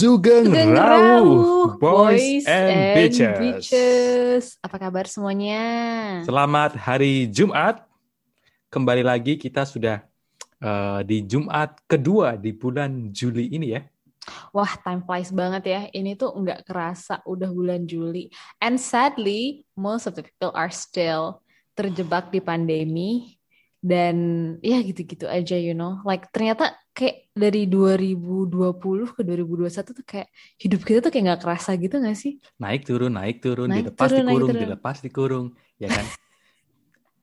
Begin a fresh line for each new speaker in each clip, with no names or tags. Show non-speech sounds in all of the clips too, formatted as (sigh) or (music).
Sugeng,
Sugeng
Rawu,
Rawu,
boys, and, bitches.
bitches. Apa kabar semuanya?
Selamat hari Jumat. Kembali lagi kita sudah eh, di Jumat kedua di bulan Juli ini ya.
Wah, time flies banget ya. Ini tuh nggak kerasa udah bulan Juli. And sadly, most of the people are still terjebak di pandemi. Dan ya gitu-gitu aja, you know. Like ternyata kayak dari 2020 ke 2021 tuh kayak hidup kita tuh kayak nggak kerasa gitu nggak sih?
Naik turun, naik turun,
Naik
dilepas
turun, naik
dikurung,
turun.
dilepas dikurung, ya kan?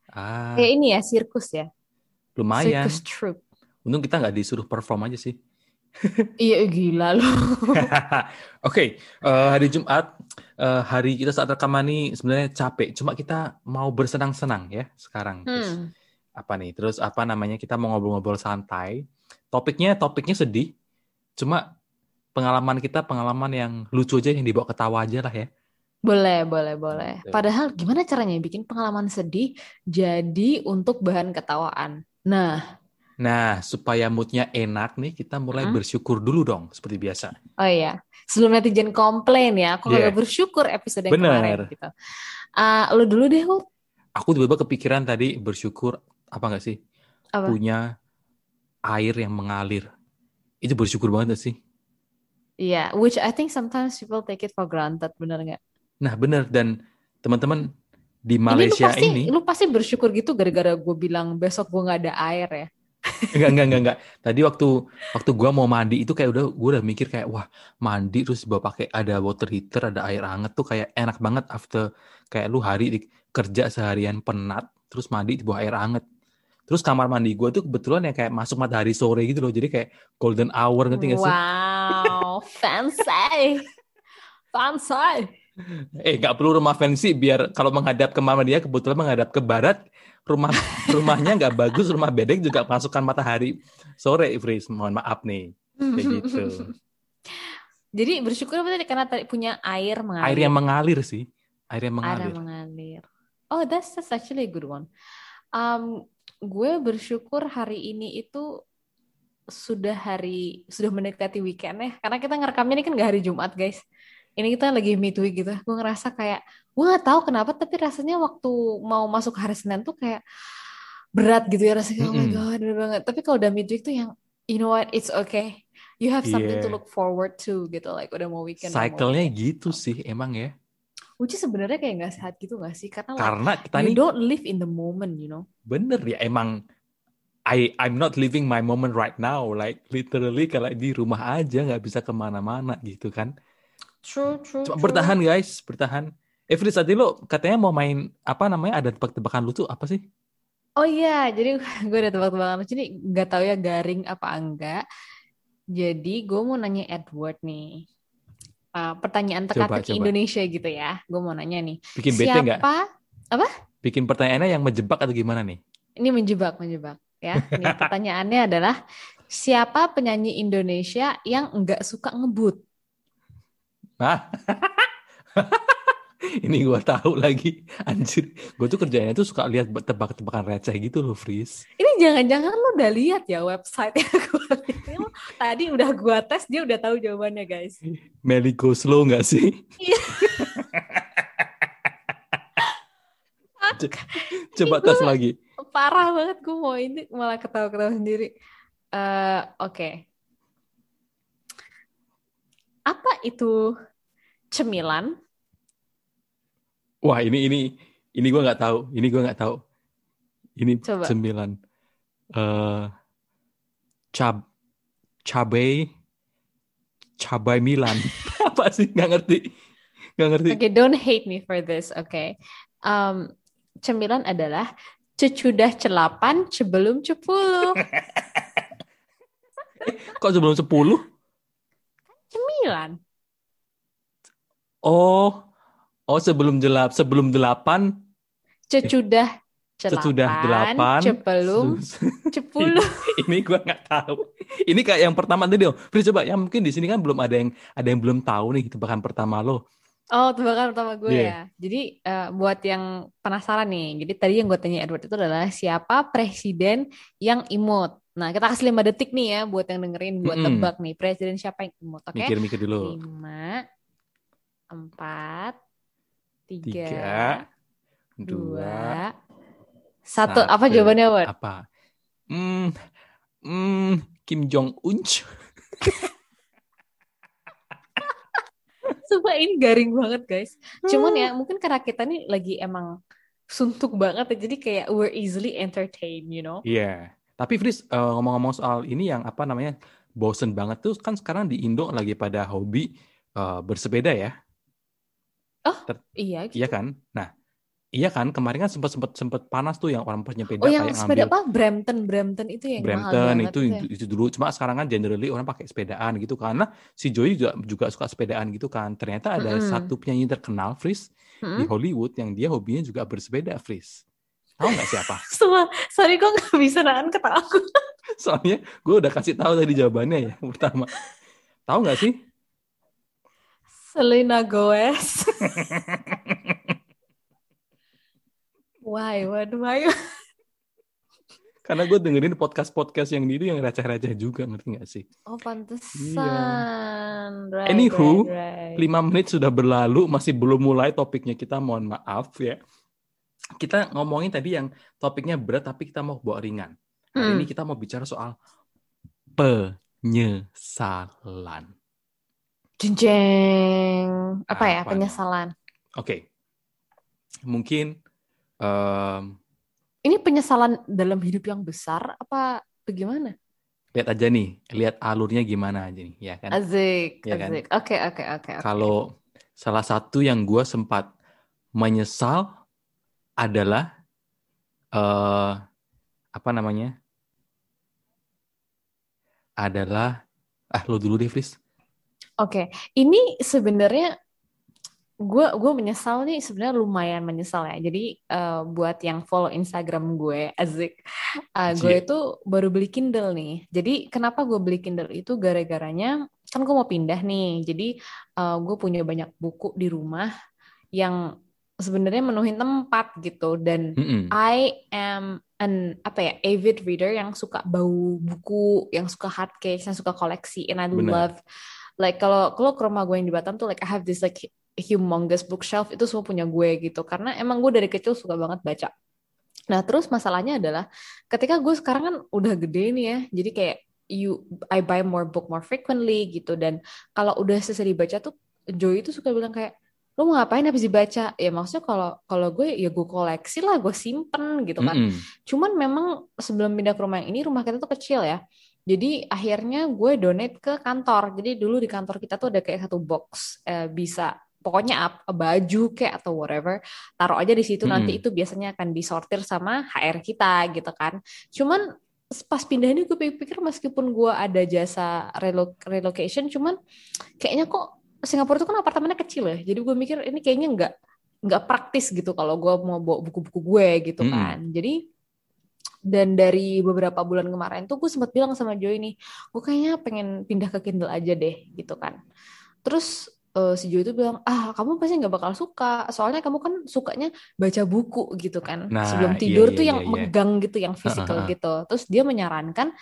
(laughs) ah,
Kayak ini ya, sirkus ya.
lumayan.
Sirkus troupe.
Untung kita nggak disuruh perform aja sih. (laughs)
Iya gila loh. (laughs)
Oke, eh, hari Jumat, eh, hari kita saat rekaman ini sebenarnya capek. Cuma kita mau bersenang-senang ya sekarang. Terus
Hmm.
Apa nih? Terus apa namanya? Kita mau ngobrol-ngobrol santai. Topiknya topiknya sedih. Cuma pengalaman kita pengalaman yang lucu aja yang dibawa ketawa aja lah ya.
Boleh, boleh, boleh.
Gitu.
Padahal gimana caranya bikin pengalaman sedih jadi untuk bahan ketawaan? Nah,
Nah, supaya moodnya enak nih, kita mulai
Hmm.
bersyukur dulu dong, seperti biasa.
oh iya, sebelum netizen komplain ya, aku kagak bersyukur episode yang
Bener.
kemarin gitu. Ah, lu dulu deh, Hul.
Aku tiba-tiba kepikiran tadi bersyukur apa nggak sih?
Apa?
Punya air yang mengalir. Itu bersyukur banget nggak sih?
Iya, which I think sometimes people take it for granted, bener nggak?
Nah, bener. Dan teman-teman di
Ini lu
Malaysia
pasti,
ini,
lu pasti bersyukur gitu gara-gara gue bilang besok gue nggak ada air ya. (laughs)
enggak, enggak, enggak, enggak. Tadi waktu waktu gua mau mandi itu kayak udah gua udah mikir kayak wah mandi terus bawa pakai ada water heater, ada air hangat tuh kayak enak banget after kayak lu hari di, kerja seharian penat terus mandi di bawah air hangat. Terus kamar mandi gua tuh kebetulan yang kayak masuk matahari sore gitu loh. Jadi kayak golden hour ngerti gak sih?
Wow, fancy, fancy.
Eh, nggak perlu rumah fancy biar kalau menghadap ke mama dia kebetulan menghadap ke barat, rumah (laughs) rumahnya nggak bagus, rumah bedek juga masukkan matahari sore, Fris. Mohon maaf nih. Kayak gitu. (laughs)
Jadi bersyukur tadi karena tadi punya air mengalir.
Air yang mengalir sih. Air yang
Air
mengalir.
yang mengalir. Oh, that's, that's actually a good one. Um, gue bersyukur hari ini itu sudah hari sudah mendekati weekend ya. Karena kita ngerekamnya ini kan gak hari Jumat, guys. Ini kita lagi midweek gitu. Gue ngerasa kayak gue nggak tahu kenapa tapi rasanya waktu mau masuk hari Senin tuh kayak berat gitu ya rasanya. Oh my god, bener banget. Tapi kalau udah midweek tuh yang you know what, it's okay. You have something to
Iya.
look forward to gitu. Like udah mau weekend.
Cycle-nya gitu sih emang ya.
Which is sebenarnya kayak nggak sehat gitu nggak sih? Karena like,
Karena kita
you
nih
don't live in the moment, you know.
bener ya emang I I'm not living my moment right now. Like literally kalau di rumah aja nggak bisa ke mana-mana gitu kan.
True, true,
Cuma bertahan guys, bertahan. Eh Fris, tadi lo katanya mau main apa namanya ada tebak-tebakan lucu apa sih?
Oh iya, jadi (laughs) gue ada tebak-tebakan lucu nih, nggak tahu ya garing apa enggak. Jadi gue mau nanya Edward nih. Uh, pertanyaan teka-teki. Indonesia gitu ya. Gue mau nanya nih.
Bikin bete nggak?
Siapa?
Bikin pertanyaannya yang menjebak atau gimana nih?
Ini menjebak, menjebak ya. Ini (laughs) pertanyaannya adalah siapa penyanyi Indonesia yang nggak suka ngebut?
Hah? (laughs) Ini gua tahu lagi. Anjir. Gue tuh kerjanya tuh suka lihat tebak-tebakan receh gitu loh, Fris.
Ini jangan-jangan lo udah lihat ya website yang gue Tadi udah gue tes, dia udah tahu jawabannya guys.
Melly go slow nggak sih?
Iya. (laughs)
Coba tes lagi.
Parah banget gue mau ini malah ketawa-ketawa sendiri. Eh, Oke. Apa itu cemilan?
Wah, ini ini ini gua nggak tahu. Ini gua nggak tahu. Ini
Coba.
sembilan. Eh cab cabai cabai Milan. (laughs) Apa sih? Nggak ngerti. Nggak ngerti.
Oke, don't hate me for this. Oke. Um, cemilan adalah cecudah celapan sebelum cepuluh. (laughs)
Kok sebelum 10?
Cemilan.
Oh, oh sebelum jelap, sebelum delapan,
Cecudah celapan
sesudah delapan,
sebelum
se-
cepuluh.
ini gua nggak tahu. Ini kayak yang pertama tadi, oh. Fris coba, yang mungkin di sini kan belum ada yang ada yang belum tahu nih tebakan pertama lo.
Oh, tebakan pertama gue
Iya.
ya. Jadi eh, buat yang penasaran nih, jadi tadi yang gue tanya Edward itu adalah siapa presiden yang imut? Nah, kita kasih lima detik nih ya buat yang dengerin, buat
Mm-mm.
tebak nih presiden siapa yang imut, oke?
Mikir-mikir dulu.
Lima, empat, tiga,
Tiga, dua,
dua, satu. Apa
satu.
jawabannya, Won?
apa? Hmm, hmm, Kim Jong Un. (laughs)
Sumpah ini garing banget, guys. Cuman ya, mungkin karena kita nih lagi emang suntuk banget ya, jadi kayak we're easily entertained, you know?
Iya. Tapi Fris eh, ngomong-ngomong soal ini yang apa namanya bosen banget tuh kan sekarang di Indo lagi pada hobi eh, bersepeda ya,
Iya, gitu.
iya kan? Nah, iya kan kemarin kan sempat sempat sempat panas tuh yang orang pesepeda
Oh, yang
kayak
sepeda
ngambil
apa? Brampton, Brampton itu yang mahal
Brampton
banget
itu
itu ya.
itu dulu. Cuma sekarang kan generally orang pakai sepedaan gitu karena si Joey juga juga suka sepedaan gitu kan. Ternyata ada
Mm-mm.
satu penyanyi terkenal Fris di
Mm-mm.
Hollywood yang dia hobinya juga bersepeda Fris. Tahu nggak siapa? (laughs)
Semua, sorry kok nggak bisa nahan ketawa aku. (laughs)
Soalnya gue udah kasih tahu tadi jawabannya ya pertama. Tahu nggak sih?
Selena Gomez. (laughs) Why? What? Why? (laughs)
Karena gue dengerin podcast-podcast yang itu yang receh-receh juga, ngerti nggak sih?
Oh, pantesan. Right,
Anywho,
right, right.
Lima menit sudah berlalu, masih belum mulai topiknya. Kita mohon maaf ya. Kita ngomongin tadi yang topiknya berat, tapi kita mau bawa ringan. Hari
Hmm.
ini kita mau bicara soal penyesalan.
Jenjeng. Apa ya?
Apa nih?
Penyesalan.
Oke, mungkin em,
Ini penyesalan dalam hidup yang besar apa bagaimana?
lihat aja nih, lihat alurnya gimana aja nih, ya kan?
Azik,
kan?
azik. Oke, oke, oke, oke.
Kalau salah satu yang gue sempat menyesal adalah eh apa namanya? Adalah ah lo dulu deh, Fris.
Oke, ini sebenarnya gue gue menyesal nih sebenarnya lumayan menyesal ya. Jadi eh, buat yang follow Instagram gue, (laughs) Azik, eh, gue itu baru beli Kindle nih. Jadi kenapa gue beli Kindle itu gara-garanya kan gue mau pindah nih. Jadi eh, gue punya banyak buku di rumah yang sebenarnya menuhin tempat gitu dan
Mm-mm.
I am an apa ya avid reader yang suka bau buku, yang suka hardcase, yang suka koleksi, and I
Benar.
love like kalau kalau ke rumah gue yang di Batam tuh like I have this like humongous bookshelf itu semua punya gue gitu. Karena emang gue dari kecil suka banget baca. Nah terus masalahnya adalah ketika gue sekarang kan udah gede nih ya, jadi kayak you I buy more book more frequently gitu. Dan kalau udah selesai dibaca tuh Joy itu suka bilang kayak lo mau ngapain habis dibaca? Ya maksudnya kalau kalau gue ya gue koleksi lah gue simpen gitu kan.
Mm-mm.
cuman memang sebelum pindah ke rumah yang ini rumah kita tuh kecil ya. Jadi akhirnya gue donate ke kantor. Jadi dulu di kantor kita tuh ada kayak satu box eh, bisa pokoknya baju kayak atau whatever taruh aja di situ nanti
Mm-mm.
itu biasanya akan disortir sama HR kita gitu kan cuman pas pindah ini gue pikir meskipun gue ada jasa relo- relocation cuman kayaknya kok Singapura itu kan apartemennya kecil ya jadi gue mikir ini kayaknya nggak nggak praktis gitu kalau gue mau bawa buku-buku gue gitu
Mm-mm.
kan jadi dan dari beberapa bulan kemarin tuh gue sempat bilang sama Joy nih gue kayaknya pengen pindah ke Kindle aja deh gitu kan terus eh, si Joy itu bilang ah kamu pasti nggak bakal suka soalnya kamu kan sukanya baca buku gitu kan
Nah,
sebelum
iya,
tidur
iya,
tuh
iya,
yang
iya.
megang gitu yang
ha.
gitu terus dia menyarankan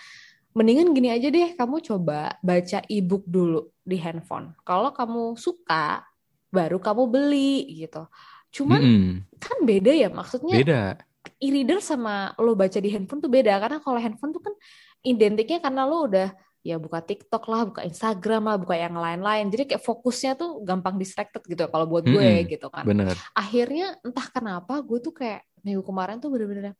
mendingan gini aja deh kamu coba baca ebook dulu di handphone kalau kamu suka baru kamu beli gitu cuman
Mm-mm.
kan beda ya maksudnya
Beda.
e-reader sama lo baca di handphone tuh beda karena kalau handphone tuh kan identiknya karena lo udah ya buka TikTok lah, buka Instagram lah, buka yang lain-lain. Jadi kayak fokusnya tuh gampang distracted gitu kalau buat gue
Mm-mm.
gitu kan.
Bener.
Akhirnya entah kenapa gue tuh kayak minggu kemarin tuh bener-bener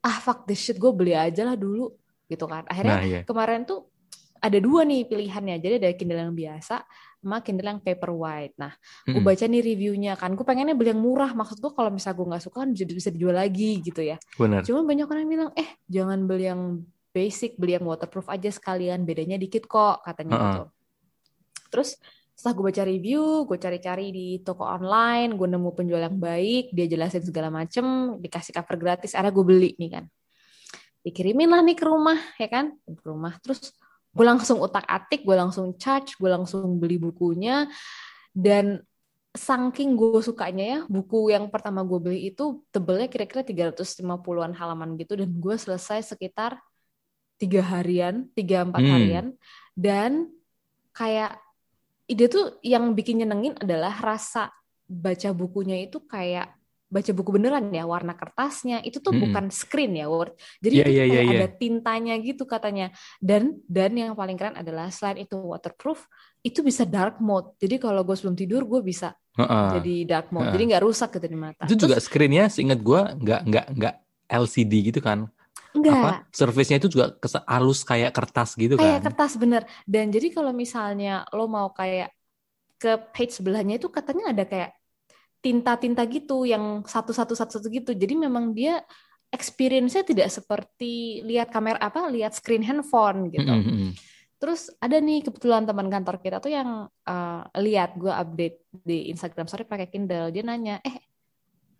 ah fuck this shit gue beli aja lah dulu gitu kan. Akhirnya
Nah, iya.
kemarin tuh ada dua nih pilihannya. Jadi ada Kindle yang biasa sama Kindle yang paperwhite. Nah, gue baca nih reviewnya kan. Gue pengennya beli yang murah. Maksud gue kalau misalnya gue nggak suka kan bisa, bisa dijual lagi gitu ya.
Bener.
Cuma banyak orang bilang, eh jangan beli yang basic, beli yang waterproof aja sekalian. Bedanya dikit kok katanya
Uh-uh.
gitu. Terus setelah gue baca review, gue cari-cari di toko online, gue nemu penjual yang baik, dia jelasin segala macem, dikasih cover gratis, akhirnya gue beli nih kan. Dikirimin lah nih ke rumah, ya kan? Ke rumah. Terus gue langsung utak-atik, gue langsung charge, gue langsung beli bukunya, dan saking gue sukanya ya, buku yang pertama gue beli itu tebelnya kira-kira 350-an halaman gitu, dan gue selesai sekitar tiga harian, tiga empat
Hmm.
harian, dan kayak ide tuh yang bikin nyenengin adalah rasa baca bukunya itu kayak baca buku beneran ya warna kertasnya itu tuh
Mm-mm.
bukan screen ya Word jadi
Iya,
itu
iya,
kayak
iya.
ada tintanya gitu katanya dan dan yang paling keren adalah selain itu waterproof itu bisa dark mode jadi kalau gue sebelum tidur gue bisa
Heeh.
jadi dark mode
Heeh.
jadi nggak rusak gitu di mata
Itu juga
Terus,
screennya seingat gua nggak nggak nggak LCD gitu kan?
Enggak
Apa? Surface-nya itu juga halus kayak kertas gitu
kayak
kan?
kertas bener dan jadi kalau misalnya lo mau kayak ke page sebelahnya itu katanya ada kayak tinta-tinta gitu yang satu-satu satu-satu gitu jadi memang dia experience-nya tidak seperti lihat kamera apa lihat screen handphone gitu
Mm-mm, mm-mm.
terus ada nih kebetulan teman kantor kita tuh yang uh, lihat gue update di Instagram story pakai Kindle dia nanya eh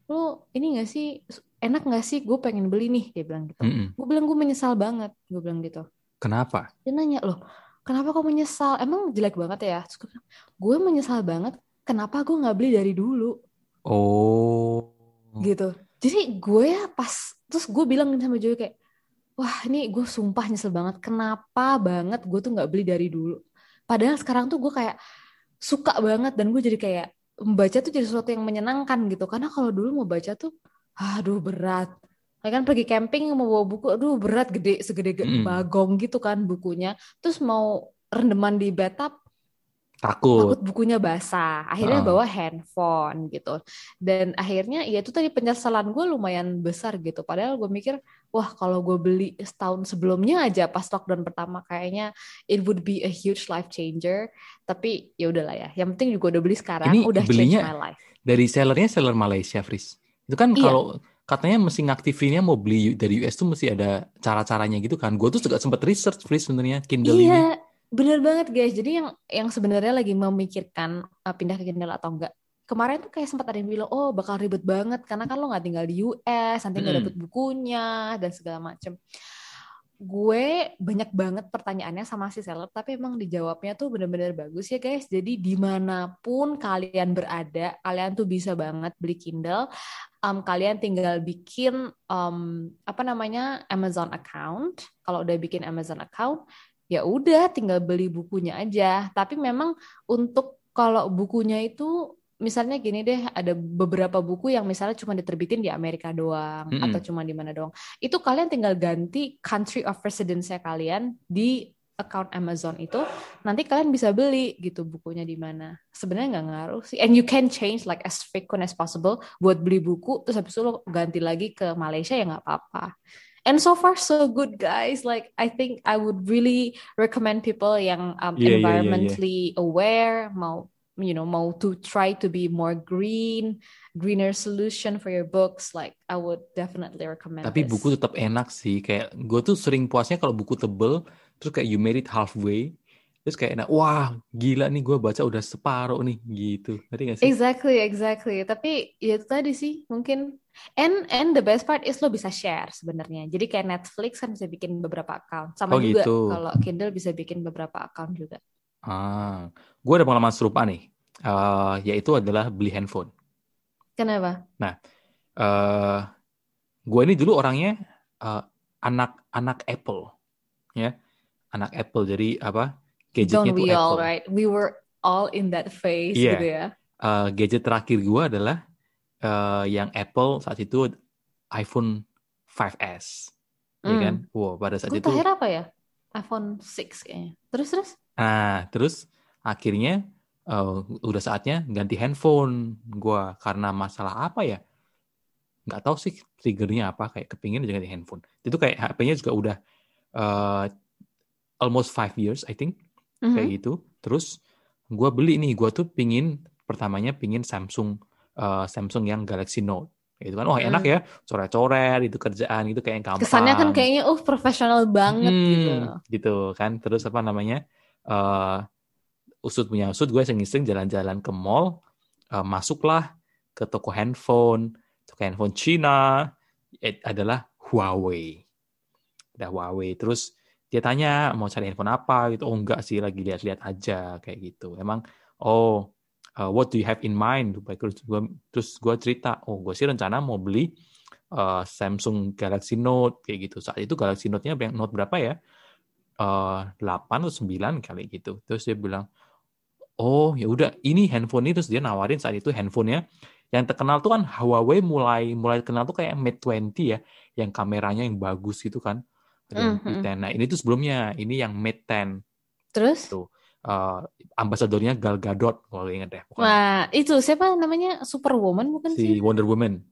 lo ini gak sih enak gak sih gue pengen beli nih? dia bilang gitu.
Mm-mm.
gue bilang gue menyesal banget gue bilang gitu.
Kenapa?
dia nanya loh kenapa kau menyesal? Emang jelek banget ya? Terus gue bilang, gue menyesal banget kenapa gue nggak beli dari dulu.
Oh.
gitu. Jadi gue ya pas terus gue bilang sama Joey kayak wah ini gue sumpah nyesel banget. Kenapa banget gue tuh nggak beli dari dulu? Padahal sekarang tuh gue kayak suka banget dan gue jadi kayak membaca tuh jadi sesuatu yang menyenangkan gitu. Karena kalau dulu mau baca tuh aduh berat Kayak kan pergi camping mau bawa buku aduh berat gede segede ge-
Mm-mm.
bagong gitu kan bukunya terus mau rendeman di bathtub
Takut.
takut bukunya basah akhirnya
Heeh.
bawa handphone gitu dan akhirnya ya itu tadi penyesalan gue lumayan besar gitu padahal gue mikir wah kalau gue beli setahun sebelumnya aja pas lockdown pertama kayaknya it would be a huge life changer tapi ya udahlah ya yang penting juga udah beli sekarang
Ini
udah change
belinya
my life
Dari sellernya seller Malaysia, Fris. Itu kan
Iya.
kalau katanya mesti ngaktifinnya mau beli dari US tuh mesti ada cara-caranya gitu kan. Gue tuh juga sempat research, Fris sebenarnya Kindle ini.
iya bener banget guys jadi yang yang sebenarnya lagi memikirkan uh, pindah ke Kindle atau enggak kemarin tuh kayak sempat ada yang bilang oh bakal ribet banget karena kan lo nggak tinggal di US nanti nggak
Mm-mm.
dapet bukunya dan segala macem gue banyak banget pertanyaannya sama si seller tapi emang dijawabnya tuh bener-bener bagus ya guys. Jadi di mana pun kalian berada kalian tuh bisa banget beli Kindle. Em, kalian tinggal bikin em, apa namanya Amazon account. Kalau udah bikin Amazon account ya udah tinggal beli bukunya aja. Tapi memang untuk kalau bukunya itu misalnya gini deh ada beberapa buku yang misalnya cuma diterbitin di Amerika doang
Mm-mm.
atau cuma di mana doang. Itu kalian tinggal ganti country of residence-nya kalian di account Amazon itu nanti kalian bisa beli gitu bukunya di mana. Sebenarnya nggak ngaruh sih. And you can change like as frequent as possible buat beli buku terus habis itu lo ganti lagi ke Malaysia ya nggak apa-apa. And so far so good guys. Like I think I would really recommend people yang um,
Iya, iya, iya, iya.
environmentally aware mau you know mau to try to be more green greener solution for your books like I would definitely recommend
Tapi
this.
buku tetap enak sih. Kayak gue tuh sering puasnya kalau buku tebel, terus kayak you made it halfway, terus kayak enak. Wah, gila nih gue baca udah separuh nih gitu. Ngerti gak sih?
Exactly, exactly. Tapi ya itu tadi sih mungkin and and the best part is lo bisa share sebenarnya. Jadi kayak Netflix kan bisa bikin beberapa account. Sama
Oh,
juga
gitu.
kalau Kindle bisa bikin beberapa account juga.
Ah, gue ada pengalaman serupa nih. Eh, yaitu adalah beli handphone.
Kenapa?
eh gue ini dulu orangnya eh, anak-anak Apple, ya, anak Apple. Jadi apa? Gadgetnya
Don't we all
Apple.
right? We were all in that phase
Iya.
gitu ya.
Eh, gadget terakhir gue adalah eh, yang Apple saat itu iPhone 5S, ya
Hmm.
kan? Wow, pada saat
Gue
itu.
terakhir apa ya? iPhone 6 kayaknya. Terus terus?
Nah, terus akhirnya eh, udah saatnya ganti handphone gua karena masalah apa ya? Nggak tahu sih triggernya apa, kayak kepingin aja ganti handphone. Itu kayak HP-nya juga udah eh, almost five years, I think, kayak
Mhm.
gitu. Terus gua beli nih, gua tuh pingin pertamanya pingin Samsung eh, Samsung yang Galaxy Note. Itu kan, wah enak
Hmm.
ya, coret-coret itu kerjaan gitu kayak gampang.
Kesannya kan kayaknya oh profesional banget
Hmm,
gitu.
gitu kan terus apa namanya eh usut punya usut gue iseng-iseng jalan-jalan ke mall eh, masuklah ke toko handphone. Toko handphone Cina eh, adalah Huawei. Ada Huawei terus dia tanya mau cari handphone apa? Gitu. Oh enggak sih lagi lihat-lihat aja kayak gitu. Emang oh uh, what do you have in mind? Terus gue terus gue cerita oh gue sih rencana mau beli uh, Samsung Galaxy Note kayak gitu. Saat itu Galaxy Note-nya Note berapa ya? Uh, 8 atau 9 kali gitu. Terus dia bilang, "Oh, ya udah, ini handphone ini." Terus dia nawarin saat itu handphonenya yang terkenal tuh kan Huawei mulai mulai kenal tuh kayak Mate 20 ya, yang kameranya yang bagus gitu kan. Ada
Mm, mm.
yang Nah, ini tuh sebelumnya, ini yang Mate 10
Terus?
tuh. Uh, ambasadornya Gal Gadot kalau inget deh. Pokoknya.
Wah, itu siapa namanya? Superwoman bukan
si
sih?
Wonder Woman.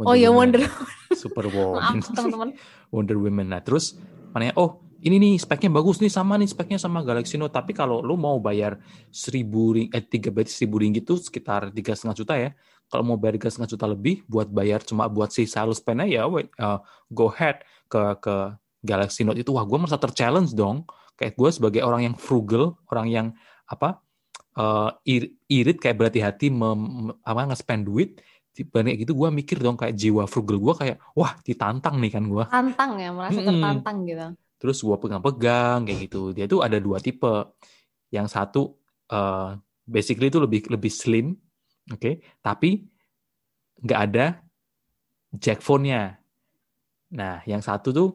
Oh ya Wonder (laughs)
Super
Maaf
Woman.
teman-teman. (laughs)
Wonder Woman. Nah, terus mana oh ini nih speknya bagus nih sama nih speknya sama Galaxy Note. Tapi kalau lu mau bayar seribu ring eh tiga berarti seribu ringgit itu sekitar tiga setengah juta ya. Kalau mau bayar tiga setengah juta lebih buat bayar cuma buat si stylus pen ya wait, uh, go ahead ke ke Galaxy Note itu. Wah gue merasa terchallenge dong. Kayak gue sebagai orang yang frugal orang yang apa uh, ir- irit kayak berhati-hati mem, apa nge-spend duit dibanding gitu gue mikir dong kayak jiwa frugal gue kayak wah ditantang nih kan gue
Tantang ya, merasa
Mm-mm.
tertantang gitu.
Terus gue pegang-pegang kayak gitu dia tuh ada dua tipe yang satu uh, basically itu lebih lebih slim oke tapi nggak ada jack phone-nya nah yang satu tuh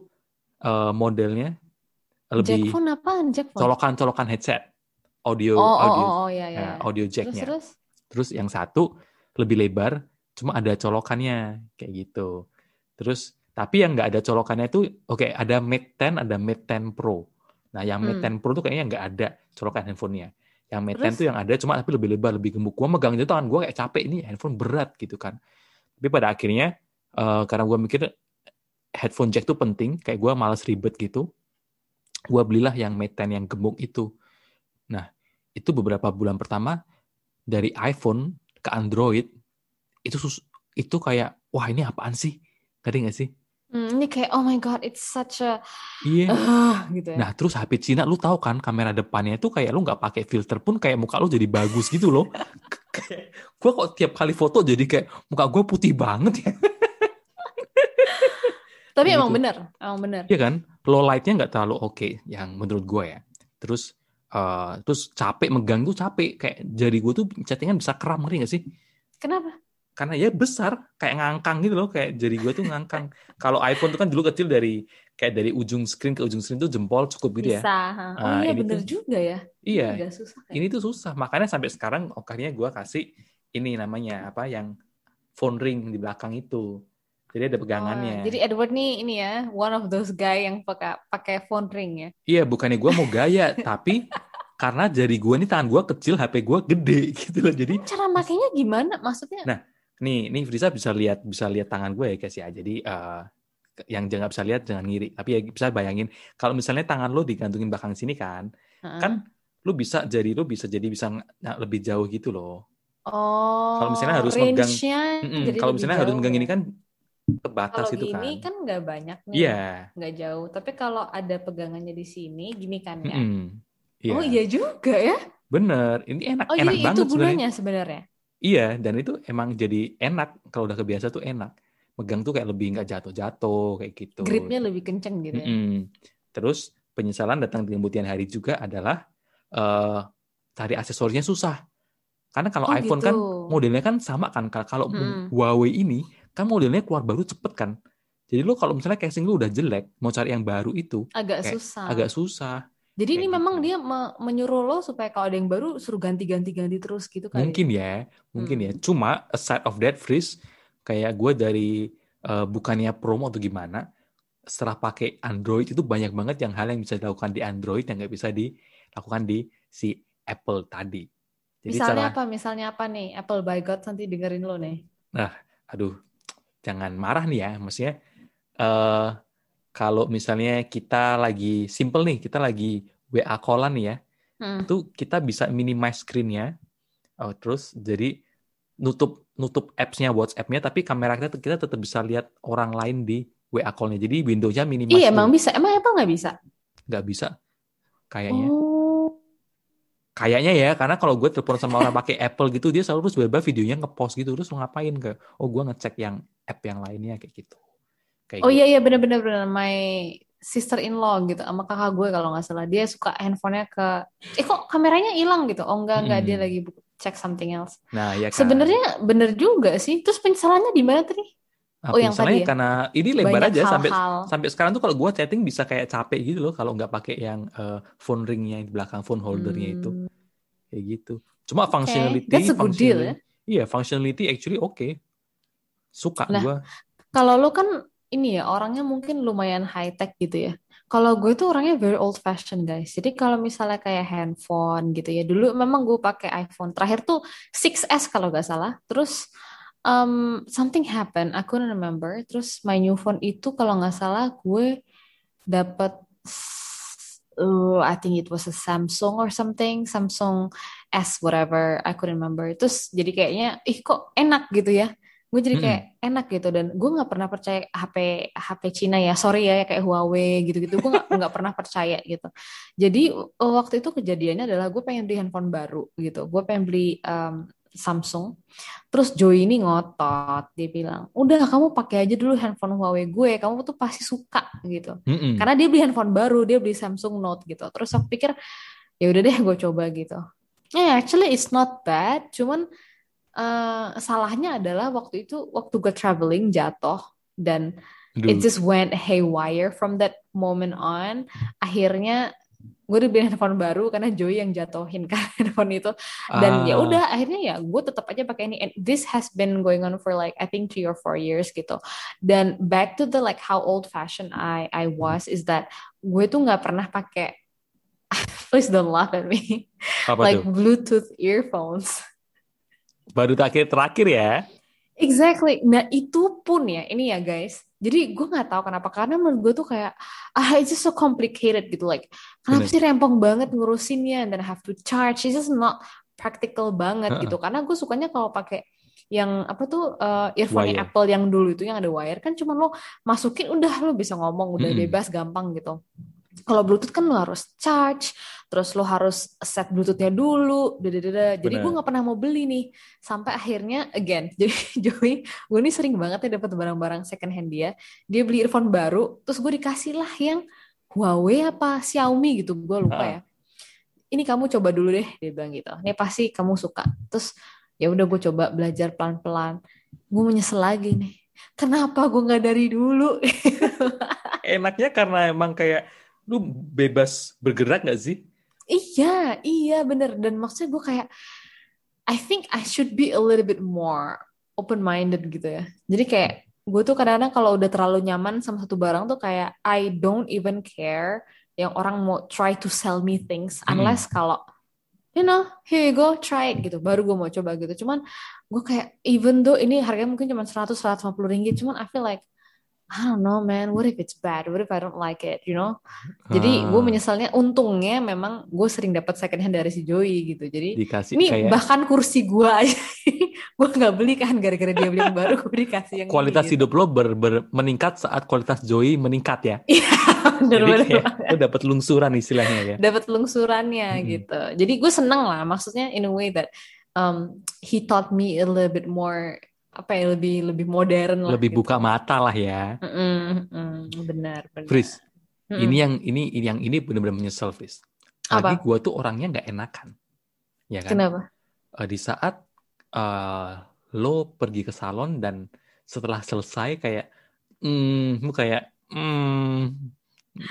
uh, modelnya
Jack
lebih
phone apaan? Jack phone?
colokan-colokan headset audio
Oh, oh,
audio
oh, oh, ya, ya.
nah, audio
Terus,
jacknya
terus?
terus yang satu lebih lebar cuma ada colokannya kayak gitu terus tapi yang nggak ada colokannya itu oke ada Mate 10 ada Mate 10 Pro. Nah yang Mate
Hmm.
10 Pro tuh kayaknya nggak ada colokan handphonenya. Yang Mate
Terus?
10 tuh yang ada cuma tapi lebih lebar lebih gemuk. Gua megang itu tangan gua kayak capek ini handphone berat gitu kan. Tapi pada akhirnya eh, karena gua mikir headphone jack tuh penting kayak gua malas ribet gitu gua belilah yang Mate 10 yang gemuk itu. Nah itu beberapa bulan pertama dari iPhone ke Android itu sus itu kayak wah ini apaan sih? Ngerti nggak sih
Hmm, ini kayak oh my god, it's such a
iya
ah gitu ya.
nah terus HP Cina lu tahu kan kamera depannya itu kayak lu nggak pakai filter pun kayak muka lu jadi bagus gitu loh kayak gua kok tiap kali foto jadi kayak muka gua putih banget ya
Tapi
gitu.
emang bener, emang bener.
Iya kan low lightnya nggak terlalu oke yang menurut gue ya terus eh, terus capek megang tuh capek kayak jari gue tuh chattingan bisa kram ngerti nggak sih
Kenapa?
Karena ya besar kayak ngangkang gitu loh kayak jari gue tuh ngangkang kalau iPhone tuh kan dulu kecil dari kayak dari ujung screen ke ujung screen tuh jempol cukup gitu ya
Bisa. Oh
Ah,
iya
ini
bener
tuh-
juga ya.
iya
susah kayak.
ini tuh susah makanya sampai sekarang akhirnya gue kasih ini namanya apa yang phone ring di belakang itu jadi ada pegangannya
Oh, jadi Edward nih ini ya, one of those guy yang pakai pakai phone ring ya.
iya bukannya gue mau gaya tapi karena jari gue nih tangan gue kecil HP gue gede (laughs) gitu loh jadi
Cara makainya gimana? Maksudnya?
Nah, nih nih Friza bisa lihat bisa lihat tangan gue ya guys ya jadi eh, yang jangan bisa lihat jangan ngiri tapi ya bisa bayangin kalau misalnya tangan lo digantungin belakang sini kan
Heeh.
kan lu bisa jari lu bisa jadi bisa lebih jauh gitu loh
Oh.
kalau misalnya harus megang-
jadi
kalau misalnya harus
jauh
megang ini
ya.
kan terbatas
Kalau
itu kan
gini kan nggak banyak nih,
iya
nggak jauh. Tapi kalau ada pegangannya di sini, gini kan ya.
mm-mm. Iya,
Oh iya juga ya.
bener. Ini enak,
Oh
enak
jadi itu
banget sebenarnya.
gunanya sebenarnya.
Iya, dan itu emang jadi enak kalau udah kebiasa tuh enak. Megang tuh kayak lebih nggak jatuh-jatuh kayak gitu.
Gripnya lebih kenceng gitu ya.
Mm-mm. Terus penyesalan datang di kemudian hari juga adalah eh cari aksesorinya susah. Karena kalau
Oh,
iPhone
gitu.
kan modelnya kan sama kan. Kalau-
Mm-mm.
Huawei ini kan modelnya keluar baru cepet kan. Jadi lo kalau misalnya casing lu udah jelek, mau cari yang baru itu
Agak
Kayak
susah.
agak susah.
Jadi ini
kayak
memang
gitu.
dia me- menyuruh lo supaya kalau ada yang baru suruh ganti-ganti-ganti terus gitu kali.
Mungkin ya, mungkin
Hmm.
ya. Cuma aside of that, Freeze, kayak gue dari eh, bukannya promo atau gimana, setelah pakai Android itu banyak banget yang hal yang bisa dilakukan di Android yang nggak bisa dilakukan di si Apple tadi. Jadi
Misalnya
cara,
apa? Misalnya apa nih? Apple by God nanti dengerin lo nih.
aduh, jangan marah nih ya. Maksudnya eh kalau misalnya kita lagi simple nih, kita lagi WA callan nih ya,
Hmm.
itu kita bisa minimize screen-nya oh, terus jadi nutup nutup apps-nya WhatsApp-nya tapi kamera kita kita tetap bisa lihat orang lain di WA call-nya jadi window-nya minimize
Iya emang bisa. Emang Apple nggak bisa?
nggak bisa kayaknya
Oh.
kayaknya ya karena kalau gue telepon sama orang pakai Apple gitu dia selalu terus tiba videonya ngepost gitu terus ngapain ke oh gue ngecek yang app yang lainnya kayak gitu kayak
Oh
gitu.
iya iya benar-benar benar. My sister in law gitu sama kakak gue kalau nggak salah dia suka handphonenya ke eh kok kameranya hilang gitu. Oh enggak enggak dia
Mm-mm.
lagi check something else.
nah ya kan
Sebenarnya bener juga sih. Terus penyesalannya di mana tadi? Oh, yang tadi ya?
karena ini lebar
Banyak
aja sampai
hal-hal.
sampai sekarang tuh kalau gua chatting bisa kayak capek gitu loh kalau nggak pakai yang eh, phone ringnya di belakang phone holdernya itu
Hmm,
kayak gitu. Cuma functionality,
That's a good deal ya.
functionality, iya functionality actually oke. Suka
Nah,
gua.
Kalau lu kan ini ya orangnya mungkin lumayan high tech gitu ya. Kalau gue tuh orangnya very old fashion guys. Jadi kalau misalnya kayak handphone gitu ya. Dulu memang gue pakai iPhone. Terakhir tuh 6S kalau nggak salah. Terus um, something happened. I couldn't remember. Terus my new phone itu kalau nggak salah gue dapat uh, I think it was a Samsung or something. Samsung S whatever. I couldn't remember. Terus jadi kayaknya ih kok enak gitu ya gue jadi kayak enak gitu dan gue nggak pernah percaya HP HP Cina ya sorry ya kayak Huawei gitu-gitu. Gue nggak nggak pernah percaya gitu. Jadi uh, waktu itu kejadiannya adalah gue pengen beli handphone baru gitu. Gue pengen beli um, Samsung. Terus Joey ini ngotot dia bilang udah kamu pakai aja dulu handphone Huawei gue kamu tuh pasti suka gitu.
Mm-mm.
karena dia beli handphone baru dia beli Samsung Note gitu. Terus aku pikir ya udah deh gue coba gitu. Yeah, actually it's not bad cuman eh, salahnya adalah waktu itu waktu gue traveling jatuh dan it
Aduh.
just went haywire from that moment on. Akhirnya gue dibeli handphone baru karena Joey yang jatuhin (laughs) kan handphone itu. Dan ya
Ah,
udah akhirnya ya gue tetap aja pakai ini. And this has been going on for like I think three or four years gitu. Dan back to the like how old fashioned I I was is that gue tuh nggak pernah pakai (laughs) please don't laugh at me
apa
like
tuh?
Bluetooth earphones
Baru terakhir terakhir ya.
Exactly. Nah itu pun ya, ini ya guys. Jadi gue nggak tahu kenapa karena menurut gue tuh kayak ah it's just so complicated gitu. Like kenapa
Bener.
sih rempong banget ngurusinnya and then have to charge. It's just not practical banget
Heeh.
gitu. Karena gue sukanya kalau pakai yang apa tuh uh, earphone
Wire.
Apple yang dulu itu yang ada wire kan cuma lo masukin udah lo bisa ngomong udah
Mm-mm.
bebas gampang gitu. Kalau Bluetooth kan lo harus charge, terus lo harus set Bluetoothnya dulu, dadadada. Jadi gue nggak pernah mau beli nih, sampai akhirnya again, (laughs) jadi Joey, gue ini sering banget ya dapat barang-barang second hand dia. Dia beli earphone baru, terus gue dikasih lah yang Huawei apa Xiaomi gitu, gue lupa ya. Ini kamu coba dulu deh, dia bilang gitu. Ini pasti kamu suka. Terus ya udah gue coba belajar pelan-pelan. Gue menyesal lagi nih. Kenapa gue nggak dari dulu? (laughs)
Enaknya karena emang kayak lu bebas bergerak nggak sih?
Iya, iya bener. Dan maksudnya gue kayak, I think I should be a little bit more open-minded gitu ya. Jadi kayak, gue tuh kadang-kadang kalau udah terlalu nyaman sama satu barang tuh kayak, I don't even care yang orang mau try to sell me things.
Mm-mm.
Unless kalau, you know, here you go, try it gitu. Baru gue mau coba gitu. Cuman gue kayak, even though ini harganya mungkin cuma 100-150 ringgit, cuman I feel like, I don't know man, what if it's bad? What if I don't like it, you know? Jadi gue
Ah,
menyesalnya untungnya memang gue sering dapat second hand dari si Joey gitu. Jadi
dikasih
ini
kayak
bahkan kursi gue (laughs) aja gue nggak beli kan gara-gara dia beli yang baru gue dikasih yang
kualitas
gitu.
hidup lo ber- ber- meningkat saat kualitas Joey meningkat ya. (laughs)
Iya
Jadi
bener-bener
kayak lo dapat lungsuran istilahnya ya.
dapat lungsurannya
Mm-mm.
gitu. Jadi gue seneng lah maksudnya in a way that um, he taught me a little bit more apa ya lebih lebih modern lah.
Lebih
gitu.
buka mata lah ya.
Mm-mm, mm, benar benar.
Fris,
Mm-mm.
ini yang ini yang ini benar-benar menyesal Fris. Lagi gua tuh orangnya nggak enakan. Ya kan?
Kenapa?
Eh, di saat eh, lo pergi ke salon dan setelah selesai kayak hmm lu kayak hmm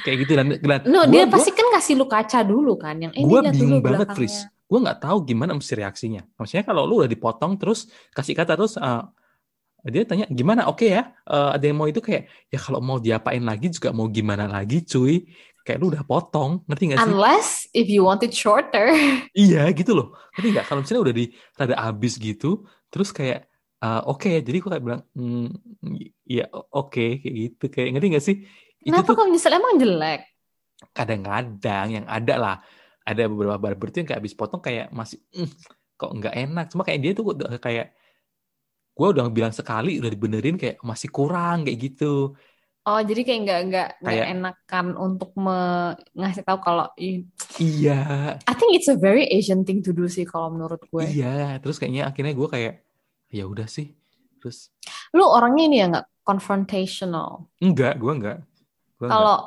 kayak gitu dan, dan
No,
gua-
dia
gua-
pasti kan kasih lu kaca dulu kan yang ini
gue
dulu
bingung banget. Fris gue nggak tahu gimana mesti reaksinya. Maksudnya kalau lu udah dipotong terus kasih kata terus eh, dia tanya gimana? Oke ya Eh, ada yang mau itu kayak ya kalau mau diapain lagi juga mau gimana lagi cuy. Kayak lu udah potong ngerti gak sih?
Unless if you want it shorter. (laughs)
iya gitu loh. Ngerti nggak? Kalau misalnya udah di rada habis gitu terus kayak eh, oke jadi gue kayak bilang hmm, ya oke kayak gitu. Kayak ngerti gak sih? Itu
Kenapa
tuh
kau nyesel emang jelek?
kadang-kadang yang ada lah ada beberapa barber tuh yang kayak habis potong kayak masih "Mm, kok nggak enak cuma kayak dia tuh kayak gue udah bilang sekali udah dibenerin kayak masih kurang kayak gitu
Oh, jadi kayak nggak nggak nggak
Kayak-
enakan untuk me- ngasih tahu kalau "Ih,
iya
I think it's a very Asian thing to do sih kalau menurut gue.
iya terus kayaknya akhirnya gue kayak ya udah sih terus
Lu orangnya ini ya nggak confrontational.
enggak gue enggak.
Kalau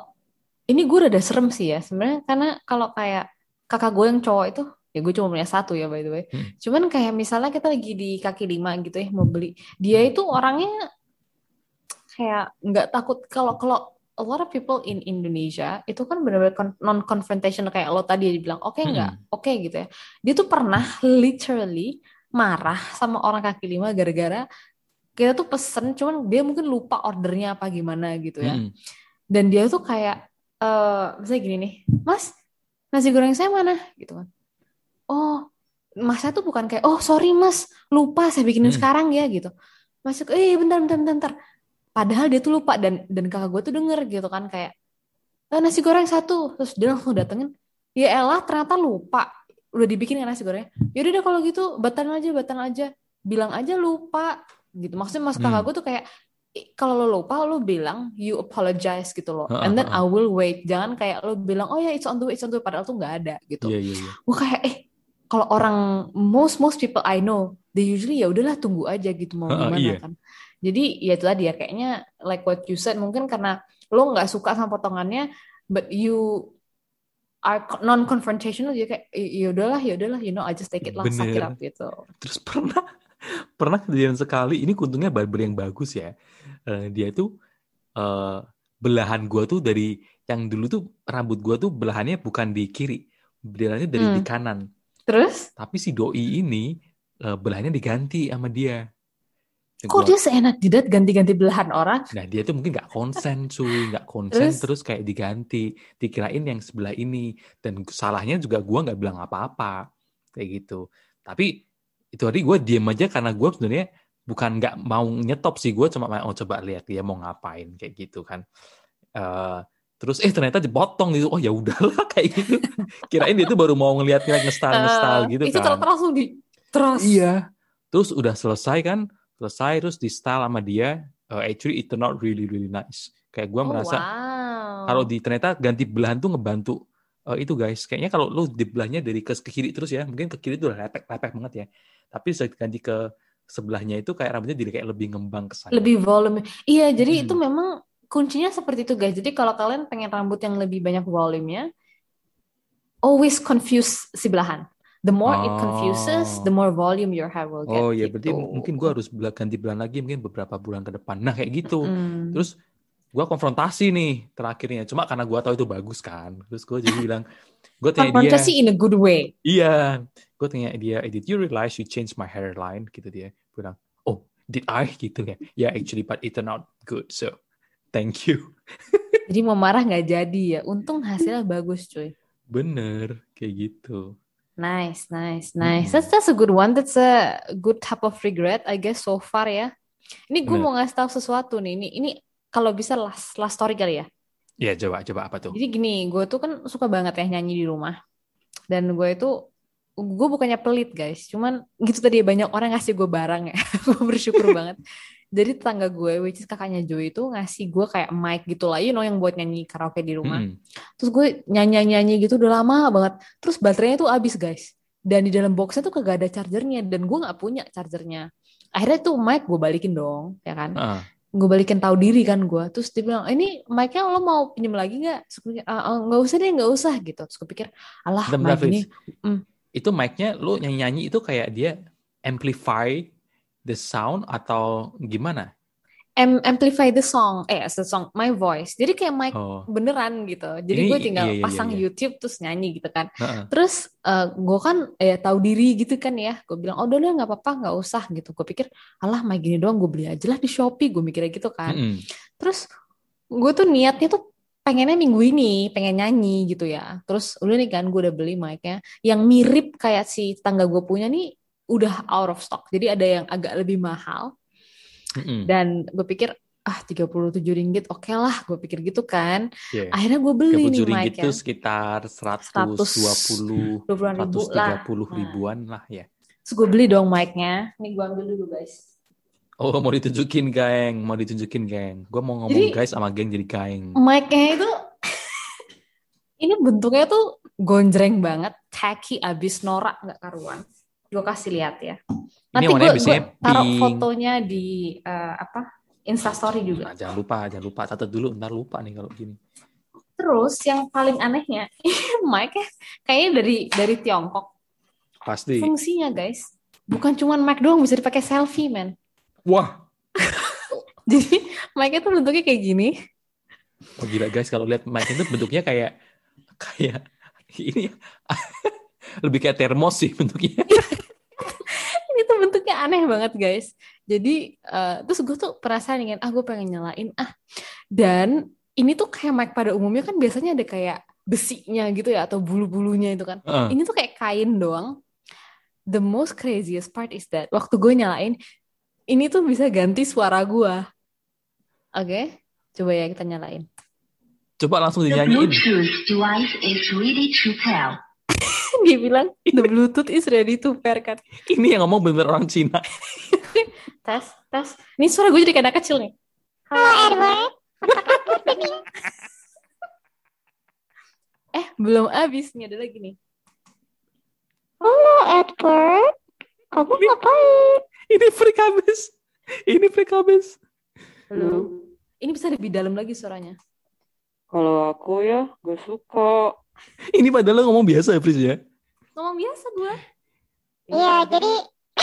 ini gue udah serem sih ya sebenarnya karena kalau kayak kakak gue yang cowok itu ya gue cuma punya satu ya by the way.
Hmm.
Cuman kayak misalnya kita lagi di kaki lima gitu ya mau beli, dia itu orangnya kayak nggak takut. Kalau kalau a lot of people in Indonesia itu kan benar-benar non confrontational kayak lo tadi bilang oke okay, nggak? Oke okay, gitu ya. Dia tuh pernah literally marah sama orang kaki lima gara-gara kita tuh pesen cuman dia mungkin lupa ordernya apa gimana gitu ya. Hmm. dan dia tuh kayak uh, misalnya gini nih mas nasi goreng saya mana? Gitu kan. Oh masnya tuh bukan kayak oh sorry mas. Lupa saya bikinin hmm. sekarang ya gitu. Masuk eh bentar bentar bentar, bentar. Padahal dia tuh lupa dan dan kakak gue tuh denger gitu kan kayak eh, nasi goreng satu. Terus dia langsung datengin ya elah ternyata lupa. Udah dibikin kan nasi goreng yaudah deh kalau gitu batan aja batan aja. Bilang aja lupa gitu. Maksudnya mas kakak hmm. gue tuh kayak kalau lo lupa lo bilang you apologize gitu loh and then I will wait jangan kayak lo bilang oh ya it's on the way it's on the way padahal tuh nggak ada gitu yeah, yeah, yeah. gue kayak eh kalau orang most most people I know they usually ya udahlah tunggu aja gitu mau gimana iya. kan jadi ya itu tadi ya kayaknya like what you said mungkin karena lo nggak suka sama potongannya, but you are non confrontational jadi kayak ya udahlah ya udahlah you know I just take it lah sakit up gitu.
Terus pernah (laughs) pernah kejadian sekali ini kuntungnya barber yang bagus ya. Uh, dia tuh uh, belahan gua tuh dari yang dulu tuh rambut gua tuh belahannya bukan di kiri, belahannya dari hmm. di kanan.
Terus?
Tapi si doi ini uh, belahannya diganti sama dia.
Kok dia seenak jidat ganti-ganti belahan orang?
Nah dia tuh mungkin nggak konsen cuy, nggak konsen terus? terus kayak diganti, dikirain yang sebelah ini dan salahnya juga gue nggak bilang apa-apa kayak gitu. Tapi itu hari gue diem aja karena gue sebenarnya bukan nggak mau nyetop sih. Gue cuma mau coba lihat dia mau ngapain kayak gitu kan. Uh, terus eh ternyata dipotong gitu oh ya udahlah (laughs) kayak gitu. Kirain dia tuh baru mau ngeliat ngeliat ngestal ngestal uh, gitu
itu kan. itu langsung di terus.
Iya. Terus udah selesai kan? Selesai terus di style sama dia uh, actually it turned out really really nice. Kayak gue oh, merasa wow. kalau di ternyata ganti belahan tuh ngebantu uh, itu guys. Kayaknya kalau lu di belahnya dari ke, ke kiri terus ya mungkin ke kiri tuh lepek lepek banget ya tapi saya ganti ke sebelahnya itu kayak rambutnya jadi kayak lebih ngembang ke sana
lebih volume iya jadi hmm. itu memang kuncinya seperti itu guys jadi kalau kalian pengen rambut yang lebih banyak volumenya always confuse si belahan the more oh. it confuses, the more volume your hair will get.
Oh iya, gitu. berarti mungkin gue harus ganti bulan lagi, mungkin beberapa bulan ke depan. Nah kayak gitu. Mm. Terus gue konfrontasi nih terakhirnya. Cuma karena gue tahu itu bagus kan. Terus gue jadi bilang, gue tanya
dia. Konfrontasi in a good way.
Iya, gue tanya dia, did you realize you changed my hairline? Gitu dia. Bilang, oh did I? (laughs) Gitu ya. Yeah actually, but it turned out good. So thank you. (laughs)
jadi mau marah nggak jadi ya. Untung hasilnya bagus cuy.
Bener, kayak gitu.
Nice, nice, nice. That's that's a good one. That's a good type of regret, I guess so far ya. Ini gue mau ngasih tahu sesuatu nih. Ini ini kalau bisa last last story kali ya.
Iya, coba coba apa tuh?
Jadi gini, gue tuh kan suka banget ya nyanyi di rumah. Dan gue itu gue bukannya pelit guys, cuman gitu tadi banyak orang ngasih gue barang ya. (laughs) gue bersyukur (laughs) banget jadi tetangga gue which is kakaknya Joy itu ngasih gue kayak mic gitu lah you know yang buat nyanyi karaoke di rumah hmm. terus gue nyanyi nyanyi gitu udah lama banget terus baterainya tuh habis guys dan di dalam boxnya tuh kagak ada chargernya dan gue nggak punya chargernya akhirnya tuh mic gue balikin dong ya kan uh. Gue balikin tahu diri kan gue terus dia bilang ini mic-nya lo mau pinjam lagi nggak nggak usah deh nggak usah gitu terus gue pikir alah mic ini
mm. itu mic-nya lo nyanyi nyanyi itu kayak dia amplify the sound atau gimana?
Am amplify the song, eh the song, my voice. Jadi kayak mic oh. beneran gitu. Jadi gue tinggal iya, iya, pasang iya, iya. YouTube terus nyanyi gitu kan. Uh-uh. Terus uh, eh, gue kan ya tahu diri gitu kan ya. Gue bilang oh udah nggak apa-apa nggak usah gitu. Gue pikir alah mic gini doang gue beli aja lah di Shopee. Gue mikirnya gitu kan. Mm-hmm. Terus gue tuh niatnya tuh pengennya minggu ini pengen nyanyi gitu ya. Terus udah nih kan gue udah beli mic-nya yang mirip kayak si tangga gue punya nih udah out of stock. Jadi ada yang agak lebih mahal. Mm-hmm. Dan gue pikir ah 37 ringgit oke okay lah. Gue pikir gitu kan. Yeah. akhirnya gue beli nih
mic itu sekitar 120 120 ribu 130 lah. ribuan lah ya.
Terus gue beli dong mic-nya nih gue ambil dulu guys.
Oh mau ditunjukin geng. Mau ditunjukin geng. Gue mau ngomong jadi, guys sama geng jadi geng
mic-nya itu (laughs) ini bentuknya tuh gonjreng banget. Tacky abis norak nggak karuan gue kasih lihat ya. Nanti gue taruh fotonya di uh, apa Instastory juga.
Nah, jangan lupa, jangan lupa catat dulu, ntar lupa nih kalau gini.
Terus yang paling anehnya, (laughs) mic kayaknya dari dari Tiongkok.
Pasti.
Fungsinya guys, bukan cuma mic doang bisa dipakai selfie, men.
Wah. (laughs)
Jadi mic-nya tuh bentuknya kayak gini.
Oh gila guys, kalau lihat mic itu bentuknya kayak kayak ini (laughs) lebih kayak termos sih bentuknya. (laughs)
ini tuh bentuknya aneh banget guys. Jadi uh, terus gue tuh perasaan ingin ah gue pengen nyalain ah. Dan ini tuh kayak mic pada umumnya kan biasanya ada kayak besinya gitu ya atau bulu-bulunya itu kan.
Uh.
Ini tuh kayak kain doang. The most craziest part is that waktu gue nyalain ini tuh bisa ganti suara gue. Oke, okay? coba ya kita nyalain.
Coba langsung dinyanyiin.
device is ready to pair. (laughs)
Dia bilang the Bluetooth is ready to pair kan.
Ini yang ngomong bener orang Cina. (laughs)
tes, tes. Ini suara gue jadi kayak anak kecil nih.
Halo Edward, (laughs)
eh, belum habis nih ada lagi nih.
Halo Edward, kamu ngapain?
Ini freak habis. Ini freak habis.
Halo. Ini bisa lebih dalam lagi suaranya.
Kalau aku ya gak suka. (laughs)
Ini padahal lo ngomong biasa ya, Fris ya?
Ngomong biasa gue.
Iya, jadi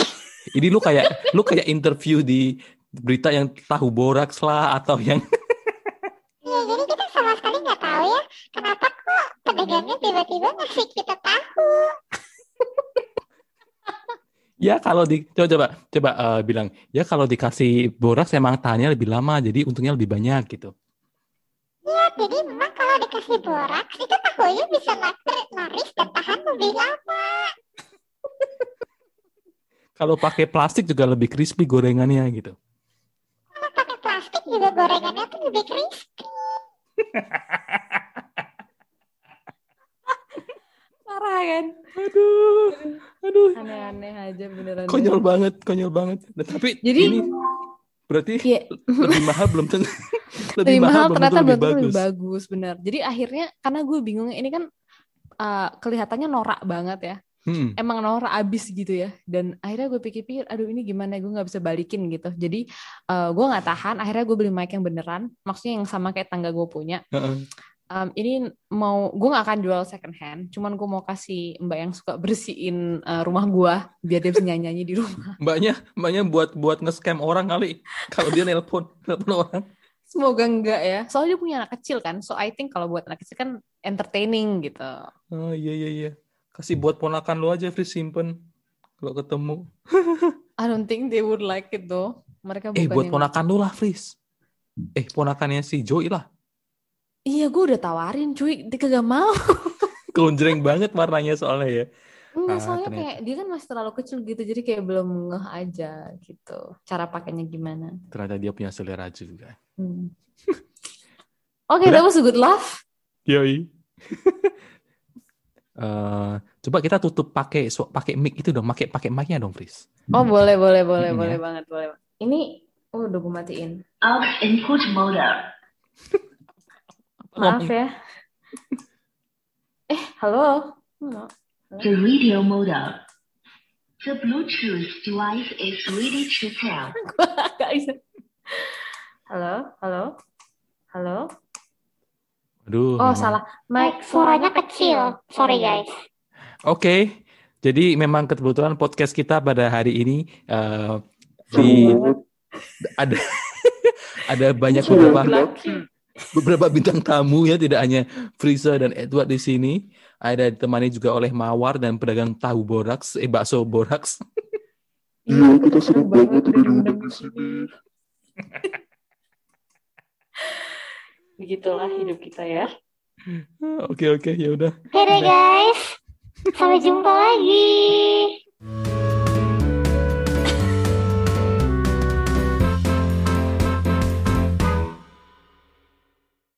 (laughs)
Ini lu kayak lu kayak interview di berita yang tahu boraks lah atau yang (laughs)
ya jadi kita sama sekali nggak tahu ya kenapa kok pedagangnya tiba-tiba ngasih kita tahu.
ya kalau di coba coba coba eh, bilang ya kalau dikasih boraks emang tahannya lebih lama jadi untungnya lebih banyak gitu.
Ya, jadi memang kalau dikasih borak itu tahunya bisa naris dan tahan lebih lama. (laughs)
Kalau pakai plastik juga lebih crispy gorengannya gitu.
Kalau pakai plastik juga gorengannya tuh lebih crispy. (laughs)
Parah kan?
Aduh, aduh,
Aneh-aneh aja beneran.
konyol banget, konyol banget. Nah, tapi
Jadi-
ini berarti
Iya,
lebih mahal belum tentu (laughs) (laughs)
lebih, mahal,
belum
ternyata belum
lebih
tentu
bagus.
lebih bagus bener. Jadi akhirnya karena gue bingung ini kan uh, kelihatannya norak banget ya.
Hmm.
Emang norak abis gitu ya. Dan akhirnya gue pikir-pikir, aduh ini gimana gue nggak bisa balikin gitu. Jadi uh, gue nggak tahan. Akhirnya gue beli mic yang beneran. Maksudnya yang sama kayak tangga gue punya.
Heeh.
Um, ini mau gue nggak akan jual second hand. Cuman gue mau kasih mbak yang suka bersihin uh, rumah gue biar dia bisa nyanyi-nyanyi di rumah. (laughs)
Mbaknya, mbaknya buat buat nge-scam orang kali. (laughs) Kalau dia nelpon, (laughs) nelpon orang.
Semoga enggak ya. Soalnya dia punya anak kecil kan. So I think kalau buat anak kecil kan entertaining gitu.
Oh iya iya iya. Kasih buat ponakan lu aja, Fris simpen. Kalau ketemu.
I don't think they would like it though. Mereka
Eh, buat ponakan lu lah, Fris. Eh, ponakannya si Joy lah.
Iya, gue udah tawarin cuy, dia kagak mau. (laughs)
Gonjreng banget warnanya soalnya ya.
Enggak,
Ah,
soalnya
ternyata.
kayak dia kan masih terlalu kecil gitu, jadi kayak belum ngeh aja gitu. Cara pakainya gimana.
Ternyata dia punya selera juga.
Hmm. (laughs) Oke,
Udah?
that was a good laugh.
Yoi. (laughs) Eh, coba kita tutup pakai so, pakai mic itu dong, pakai pakai mic-nya dong, Fris.
Oh, boleh, boleh, boleh,
Hmm,
boleh
ya.
banget, boleh. Ini, oh udah gue matiin.
Out input mode.
Maaf ya. Eh, halo. Halo.
The radio mode. The Bluetooth device is ready to (laughs)
bisa. Halo, halo, halo.
Aduh.
Oh, salah. Mic
Suaranya kecil. Sorry guys.
Oke. Jadi memang kebetulan podcast kita pada hari ini eh, di ada (laughs) ada banyak beberapa beberapa bintang tamu ya, tidak hanya Frisa dan Edward di sini. Ada ditemani juga oleh Mawar dan pedagang tahu boraks, eh bakso boraks. (laughs)
Iya, kita sering banget diundang di sini. Begitulah hidup kita ya.
Oke oke ya udah.
Oke deh guys. Sampai jumpa lagi.